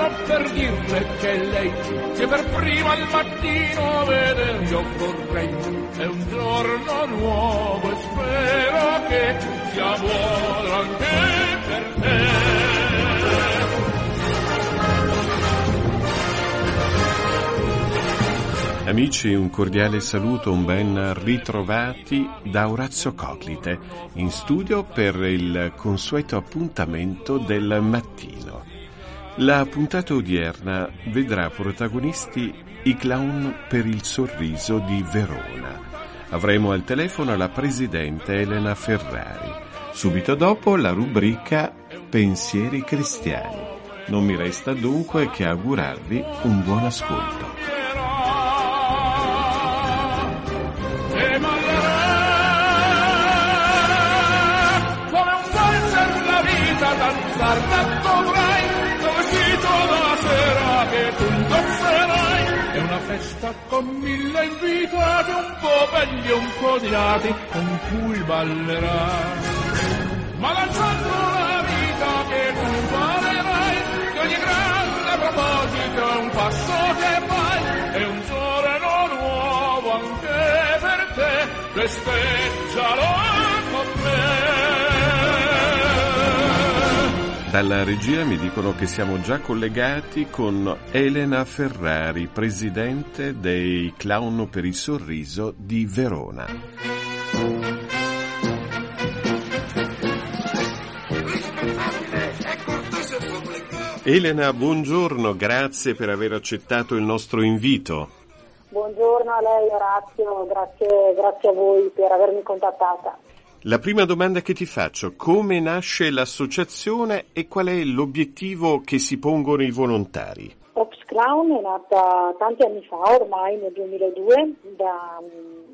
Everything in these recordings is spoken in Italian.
buongiorno per dirle che lei che per prima al mattino veder io vorrei. È un giorno nuovo e spero che sia buono anche per te. Amici, un cordiale saluto, un ben ritrovati da Orazio Coclite, in studio per il consueto appuntamento del mattino. La puntata odierna vedrà protagonisti i clown per il sorriso di Verona. Avremo al telefono la presidente Elena Ferrari. Subito dopo la rubrica Pensieri cristiani. Non mi resta dunque che augurarvi un buon ascolto. Festa con mille invitati, un po' belli un po' odiati, con cui ballerai. Ma lanciando la vita che tu valerai, che ogni grande proposito è un passo che fai, è un giorno nuovo anche per te, festeggialo con me. Dalla regia mi dicono che siamo già collegati con Elena Ferrari, presidente dei Clown per il Sorriso di Verona. Elena, buongiorno, grazie per aver accettato il nostro invito. Buongiorno a lei Orazio, grazie, grazie a voi per avermi contattata. La prima domanda che ti faccio, come nasce l'associazione e qual è l'obiettivo che si pongono i volontari? Ops Clown è nata tanti anni fa, ormai nel 2002, da,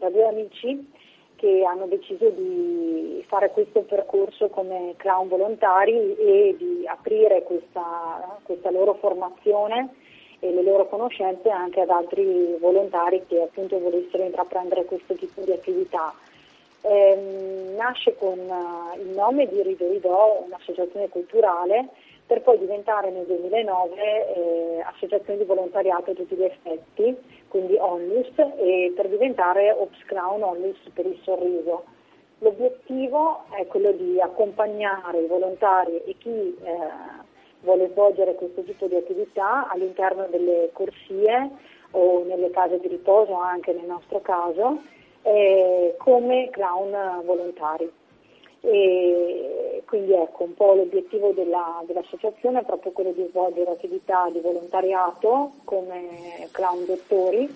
da due amici che hanno deciso di fare questo percorso come clown volontari e di aprire questa, questa loro formazione e le loro conoscenze anche ad altri volontari che appunto volessero intraprendere questo tipo di attività ehm, nasce con uh, il nome di Rido Ridò, un'associazione culturale, per poi diventare nel 2009 eh, associazione di volontariato a tutti gli effetti, quindi Onlus, e per diventare Ops Crown Onlus per il sorriso. L'obiettivo è quello di accompagnare i volontari e chi eh, vuole svolgere questo tipo di attività all'interno delle corsie o nelle case di riposo anche nel nostro caso eh, come clown volontari. E quindi ecco, un po' l'obiettivo della, dell'associazione è proprio quello di svolgere attività di volontariato come clown dottori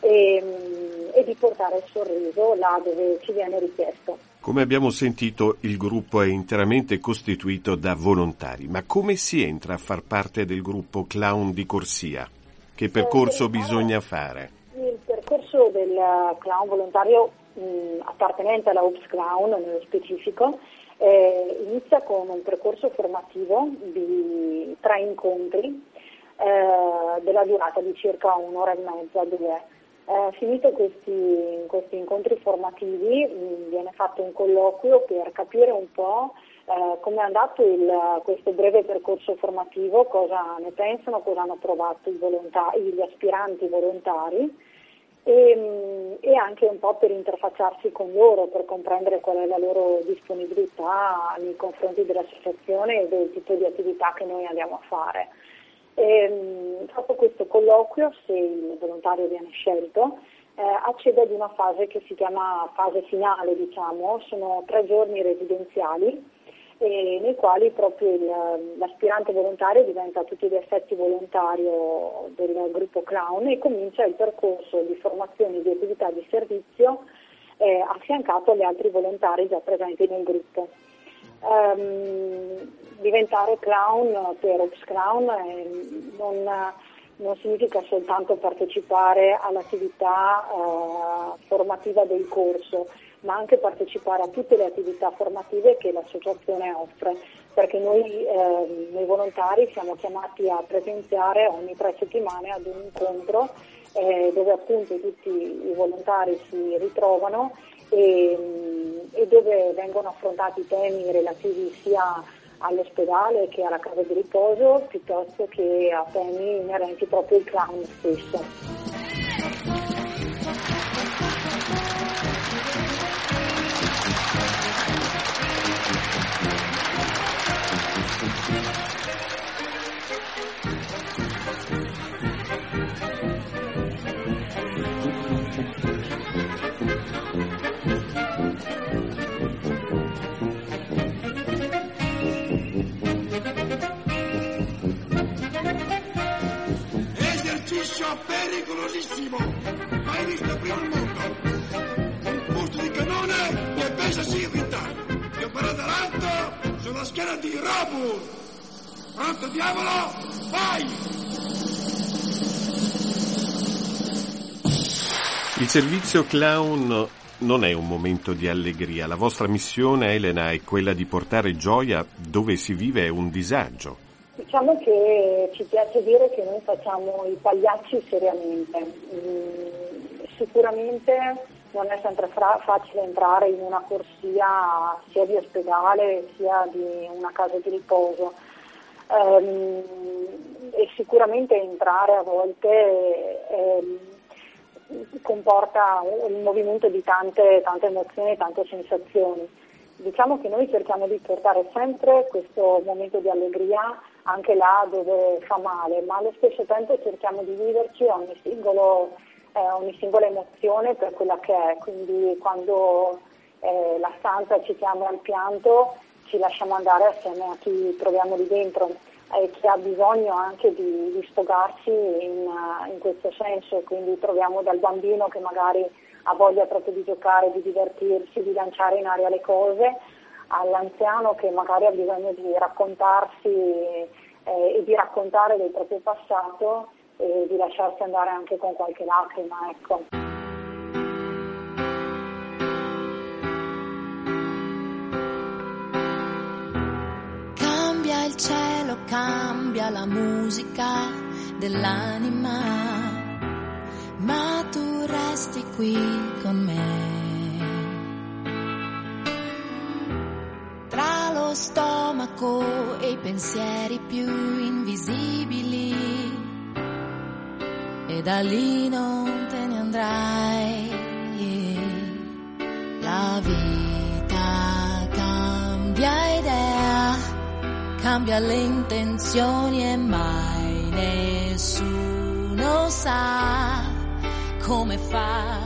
e, e di portare il sorriso là dove ci viene richiesto. Come abbiamo sentito, il gruppo è interamente costituito da volontari, ma come si entra a far parte del gruppo Clown di Corsia? Che percorso bisogna fare? Del clown volontario mh, appartenente alla Ops Clown nello specifico eh, inizia con un percorso formativo di tre incontri eh, della durata di circa un'ora e mezza, due. Eh, finito questi, questi, incontri formativi mh, viene fatto un colloquio per capire un po' eh, come è andato il, questo breve percorso formativo, cosa ne pensano, cosa hanno provato gli aspiranti volontari e, mm, e, anche un po' per interfacciarsi con loro, per comprendere qual è la loro disponibilità nei confronti dell'associazione e del tipo di attività che noi andiamo a fare. E, mm, dopo questo colloquio, se il volontario viene scelto, eh, accede ad una fase che si chiama fase finale, diciamo, sono tre giorni residenziali e nei quali proprio il, l'aspirante volontario diventa a tutti gli effetti volontario del gruppo Clown e comincia il percorso di formazione di attività di servizio eh, affiancato agli altri volontari già presenti nel gruppo. Um, diventare clown per Ops Clown eh, non, non significa soltanto partecipare all'attività eh, formativa del corso, ma anche partecipare a tutte le attività formative che l'associazione offre, perché noi, eh, noi volontari siamo chiamati a presenziare ogni tre settimane ad un incontro eh, dove appunto tutti i volontari si ritrovano e, e dove vengono affrontati temi relativi sia all'ospedale che alla casa di riposo piuttosto che a temi inerenti proprio al clown stesso. Pericolosissimo! Mai visto prima al mondo! Un posto di canone che si irrita! Io però dall'alto sulla schiena di Robur! Pronto diavolo? Vai! Il servizio clown non è un momento di allegria. La vostra missione, Elena, è quella di portare gioia dove si vive un disagio. Diciamo che ci piace dire che noi facciamo i pagliacci seriamente. Mm, sicuramente non è sempre facile entrare in una corsia sia di ospedale sia di una casa di riposo. Um, e sicuramente entrare a volte eh, comporta un movimento di tante, tante emozioni tante sensazioni. Diciamo che noi cerchiamo di portare sempre questo momento di allegria anche là dove fa male, ma allo stesso tempo cerchiamo di viverci ogni, singolo, eh, ogni singola emozione per quella che è, quindi quando eh, la stanza ci chiama al pianto ci lasciamo andare assieme a chi troviamo lì dentro e chi ha bisogno anche di, di sfogarsi in, in, questo senso, quindi troviamo dal bambino che magari ha voglia proprio di giocare, di divertirsi, di lanciare in aria le cose, all'anziano che magari ha bisogno di raccontarsi eh, e di raccontare del proprio passato e di lasciarsi andare anche con qualche lacrima. Ecco. Cambia il cielo, cambia la musica dell'anima, ma tu resti qui con me. Stomaco e i pensieri più invisibili e da lì non te ne andrai. La vita cambia idea, cambia le intenzioni e mai nessuno sa come fa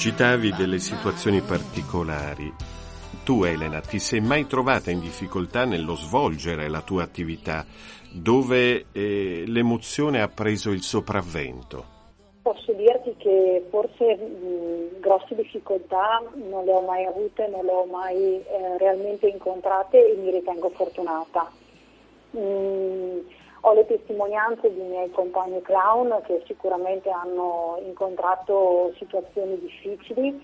Citavi delle situazioni particolari. Tu, Elena, ti sei mai trovata in difficoltà nello svolgere la tua attività, dove eh, l'emozione ha preso il sopravvento? Posso dirti che forse mh, grosse difficoltà non le ho mai avute, non le ho mai eh, realmente incontrate e mi ritengo fortunata. Mm, ho le testimonianze di miei compagni clown che sicuramente hanno incontrato situazioni difficili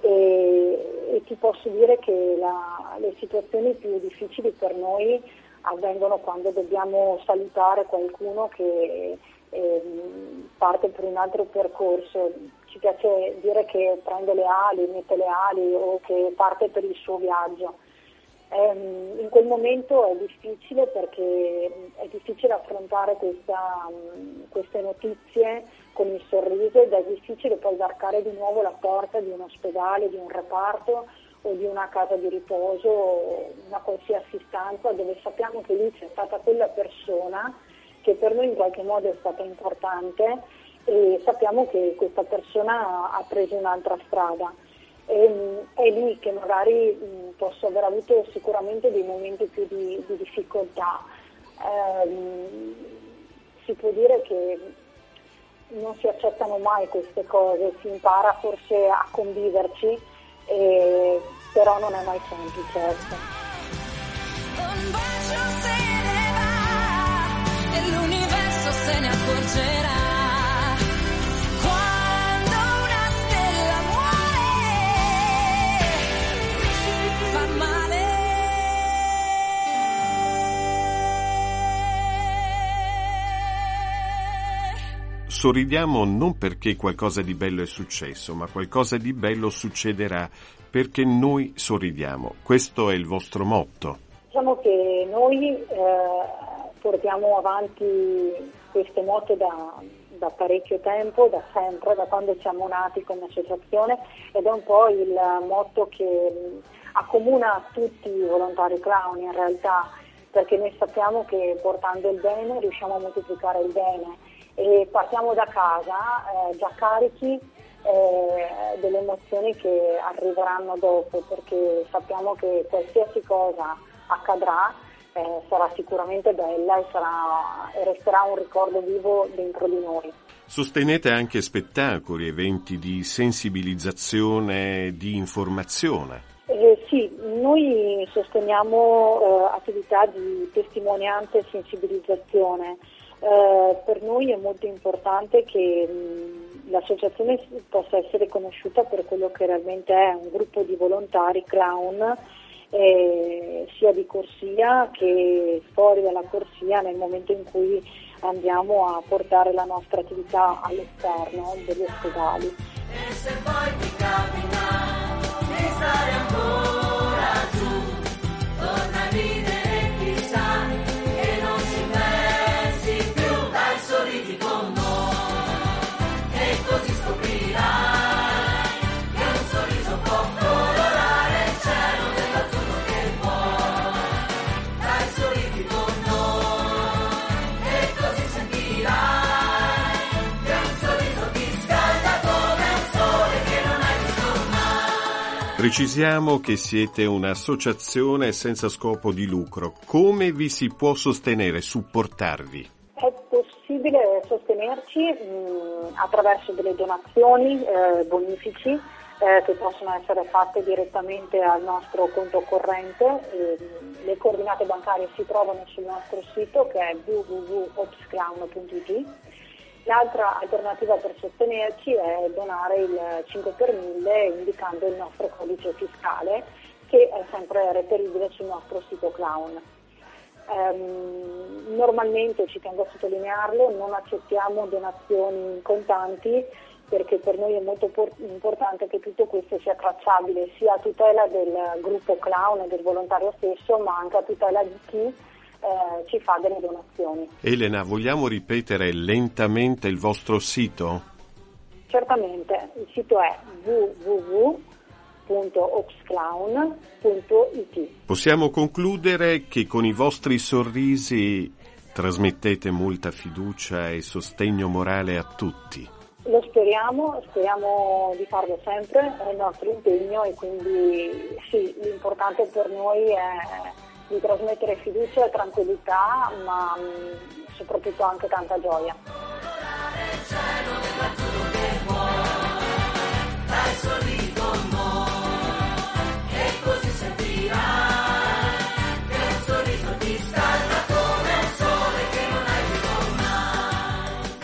e, e ti posso dire che la, le situazioni più difficili per noi avvengono quando dobbiamo salutare qualcuno che Ehm, parte per un altro percorso. Ci piace dire che prende le ali, mette le ali o che parte per il suo viaggio. Ehm, in quel momento è difficile perché è difficile affrontare questa, queste notizie con il sorriso ed è difficile poi varcare di nuovo la porta di un ospedale, di un reparto o di una casa di riposo, una qualsiasi stanza dove sappiamo che lì c'è stata quella persona che per noi in qualche modo è stata importante e sappiamo che questa persona ha preso un'altra strada. E, è lì che magari mh, posso aver avuto sicuramente dei momenti più di, di difficoltà. Eh, si può dire che non si accettano mai queste cose, si impara forse a conviverci, eh, però non è mai semplice. Ecco. L'universo se ne accorgerà. Sorridiamo non perché qualcosa di bello è successo, ma qualcosa di bello succederà perché noi sorridiamo. Questo è il vostro motto. Diciamo che noi eh, portiamo avanti questo motto da, da parecchio tempo, da sempre, da quando siamo nati come associazione ed è un po' il motto che accomuna tutti i volontari clown in realtà, perché noi sappiamo che portando il bene riusciamo a moltiplicare il bene e partiamo da casa eh, già carichi eh, delle emozioni che arriveranno dopo perché sappiamo che qualsiasi cosa accadrà eh, sarà sicuramente bella e, sarà, e resterà un ricordo vivo dentro di noi. Sostenete anche spettacoli, eventi di sensibilizzazione, di informazione. Eh, sì, noi sosteniamo eh, attività di testimonianza e sensibilizzazione. Eh, per noi è molto importante che mh, l'associazione possa essere conosciuta per quello che realmente è un gruppo di volontari clown eh, sia di corsia che fuori dalla corsia nel momento in cui andiamo a portare la nostra attività all'esterno degli ospedali. E se poi ti capita di stare ancora Precisiamo che siete un'associazione senza scopo di lucro. Come vi si può sostenere, supportarvi? È possibile sostenerci mh, mm, attraverso delle donazioni, eh, bonifici eh, che possono essere fatte direttamente al nostro conto corrente. Eh, le coordinate bancarie si trovano sul nostro sito che è www.opsclown.it L'altra alternativa per sostenerci è donare il 5 per 1000 indicando il nostro codice fiscale che è sempre reperibile sul nostro sito clown. Um, normalmente, ci tengo a sottolinearlo, non accettiamo donazioni in contanti perché per noi è molto importante che tutto questo sia tracciabile sia a tutela del gruppo clown e del volontario stesso ma anche a tutela di chi eh, ci fa delle donazioni. Elena, vogliamo ripetere lentamente il vostro sito? Certamente, il sito è www.oxclown.it. Possiamo concludere che con i vostri sorrisi trasmettete molta fiducia e sostegno morale a tutti. Lo speriamo, speriamo di farlo sempre, è il nostro impegno e quindi sì, l'importante per noi è di trasmettere fiducia e tranquillità, ma mh, soprattutto anche tanta gioia.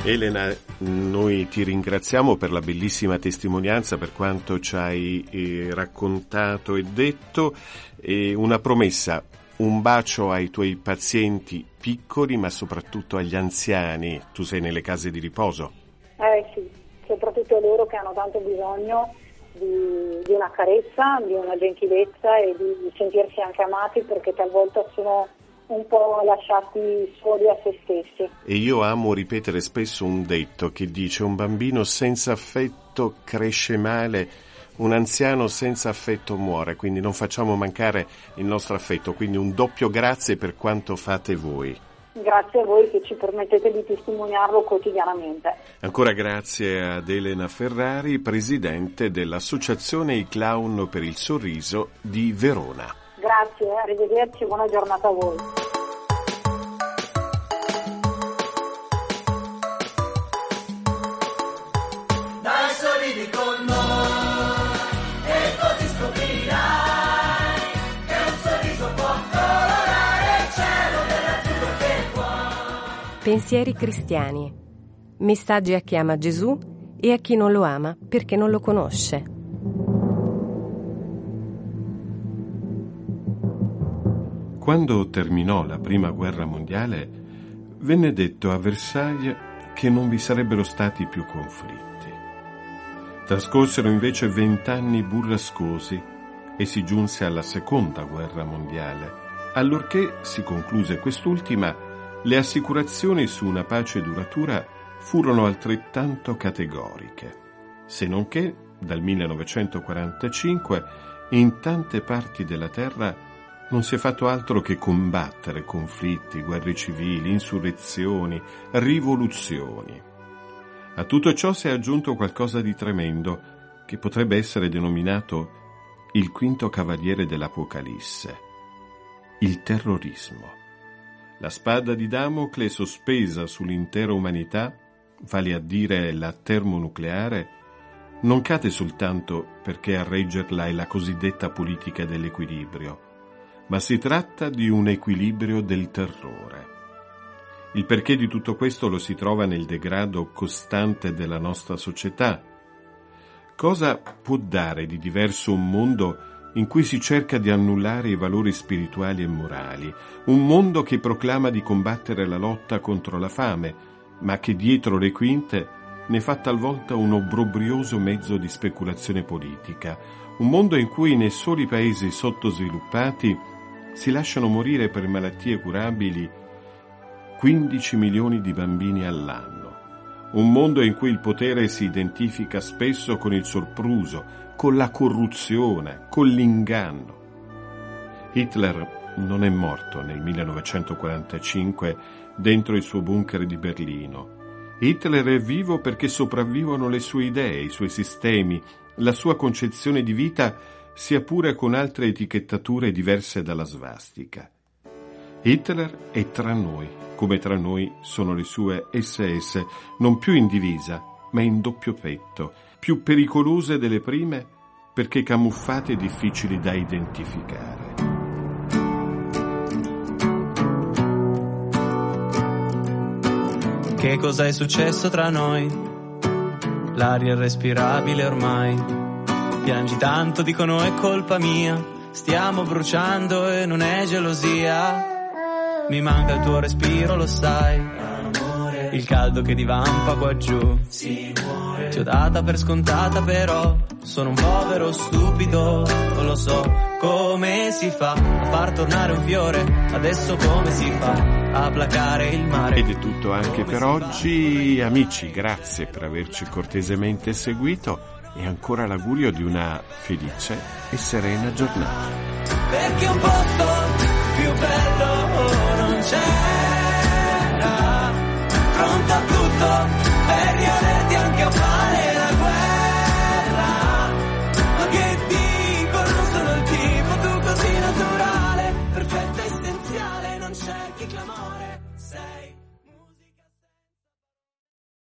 Elena, noi ti ringraziamo per la bellissima testimonianza, per quanto ci hai eh, raccontato e detto. E una promessa, un bacio ai tuoi pazienti piccoli, ma soprattutto agli anziani. Tu sei nelle case di riposo. Eh sì, soprattutto loro che hanno tanto bisogno di, di una carezza, di una gentilezza e di sentirsi anche amati perché talvolta sono un po' lasciati soli a se stessi. E io amo ripetere spesso un detto che dice un bambino senza affetto cresce male un anziano senza affetto muore, quindi non facciamo mancare il nostro affetto, quindi un doppio grazie per quanto fate voi. Grazie a voi che ci permettete di testimoniarlo quotidianamente. Ancora grazie ad Elena Ferrari, presidente dell'Associazione I Clown per il Sorriso di Verona. Grazie, arrivederci, buona giornata a voi. Pensieri cristiani. Messaggi a chi ama Gesù e a chi non lo ama perché non lo conosce. Quando terminò la prima guerra mondiale, venne detto a Versailles che non vi sarebbero stati più conflitti. Trascorsero invece vent'anni burrascosi e si giunse alla seconda guerra mondiale, allorché si concluse quest'ultima le assicurazioni su una pace duratura furono altrettanto categoriche, se non che dal 1945 in tante parti della terra non si è fatto altro che combattere conflitti, guerre civili, insurrezioni, rivoluzioni. A tutto ciò si è aggiunto qualcosa di tremendo che potrebbe essere denominato il quinto cavaliere dell'Apocalisse, il terrorismo. La spada di Damocle sospesa sull'intera umanità, vale a dire la termonucleare, non cade soltanto perché a reggerla è la cosiddetta politica dell'equilibrio, ma si tratta di un equilibrio del terrore. Il perché di tutto questo lo si trova nel degrado costante della nostra società. Cosa può dare di diverso un mondo in cui si cerca di annullare i valori spirituali e morali, un mondo che proclama di combattere la lotta contro la fame, ma che dietro le quinte ne fa talvolta un obbrobrioso mezzo di speculazione politica, un mondo in cui nei soli paesi sottosviluppati si lasciano morire per malattie curabili 15 milioni di bambini all'anno, un mondo in cui il potere si identifica spesso con il sorpruso, con la corruzione, con l'inganno. Hitler non è morto nel 1945 dentro il suo bunker di Berlino. Hitler è vivo perché sopravvivono le sue idee, i suoi sistemi, la sua concezione di vita, sia pure con altre etichettature diverse dalla svastica. Hitler è tra noi, come tra noi sono le sue SS, non più in divisa, ma in doppio petto, più pericolose delle prime perché camuffate e difficili da identificare. Che cosa è successo tra noi? L'aria è respirabile ormai. Piangi tanto, dicono è colpa mia. Stiamo bruciando e non è gelosia. Mi manca il tuo respiro, lo sai il caldo che divampa qua giù. Si muore. Ti ho data per scontata però, sono un povero stupido, non lo so come si fa a far tornare un fiore, adesso come si fa a placare il mare. Ed è tutto anche per oggi, amici, grazie per averci cortesemente seguito e ancora l'augurio di una felice e serena giornata. Perché un posto più bello cancella, pronta a tutto per riaverti anche a fare.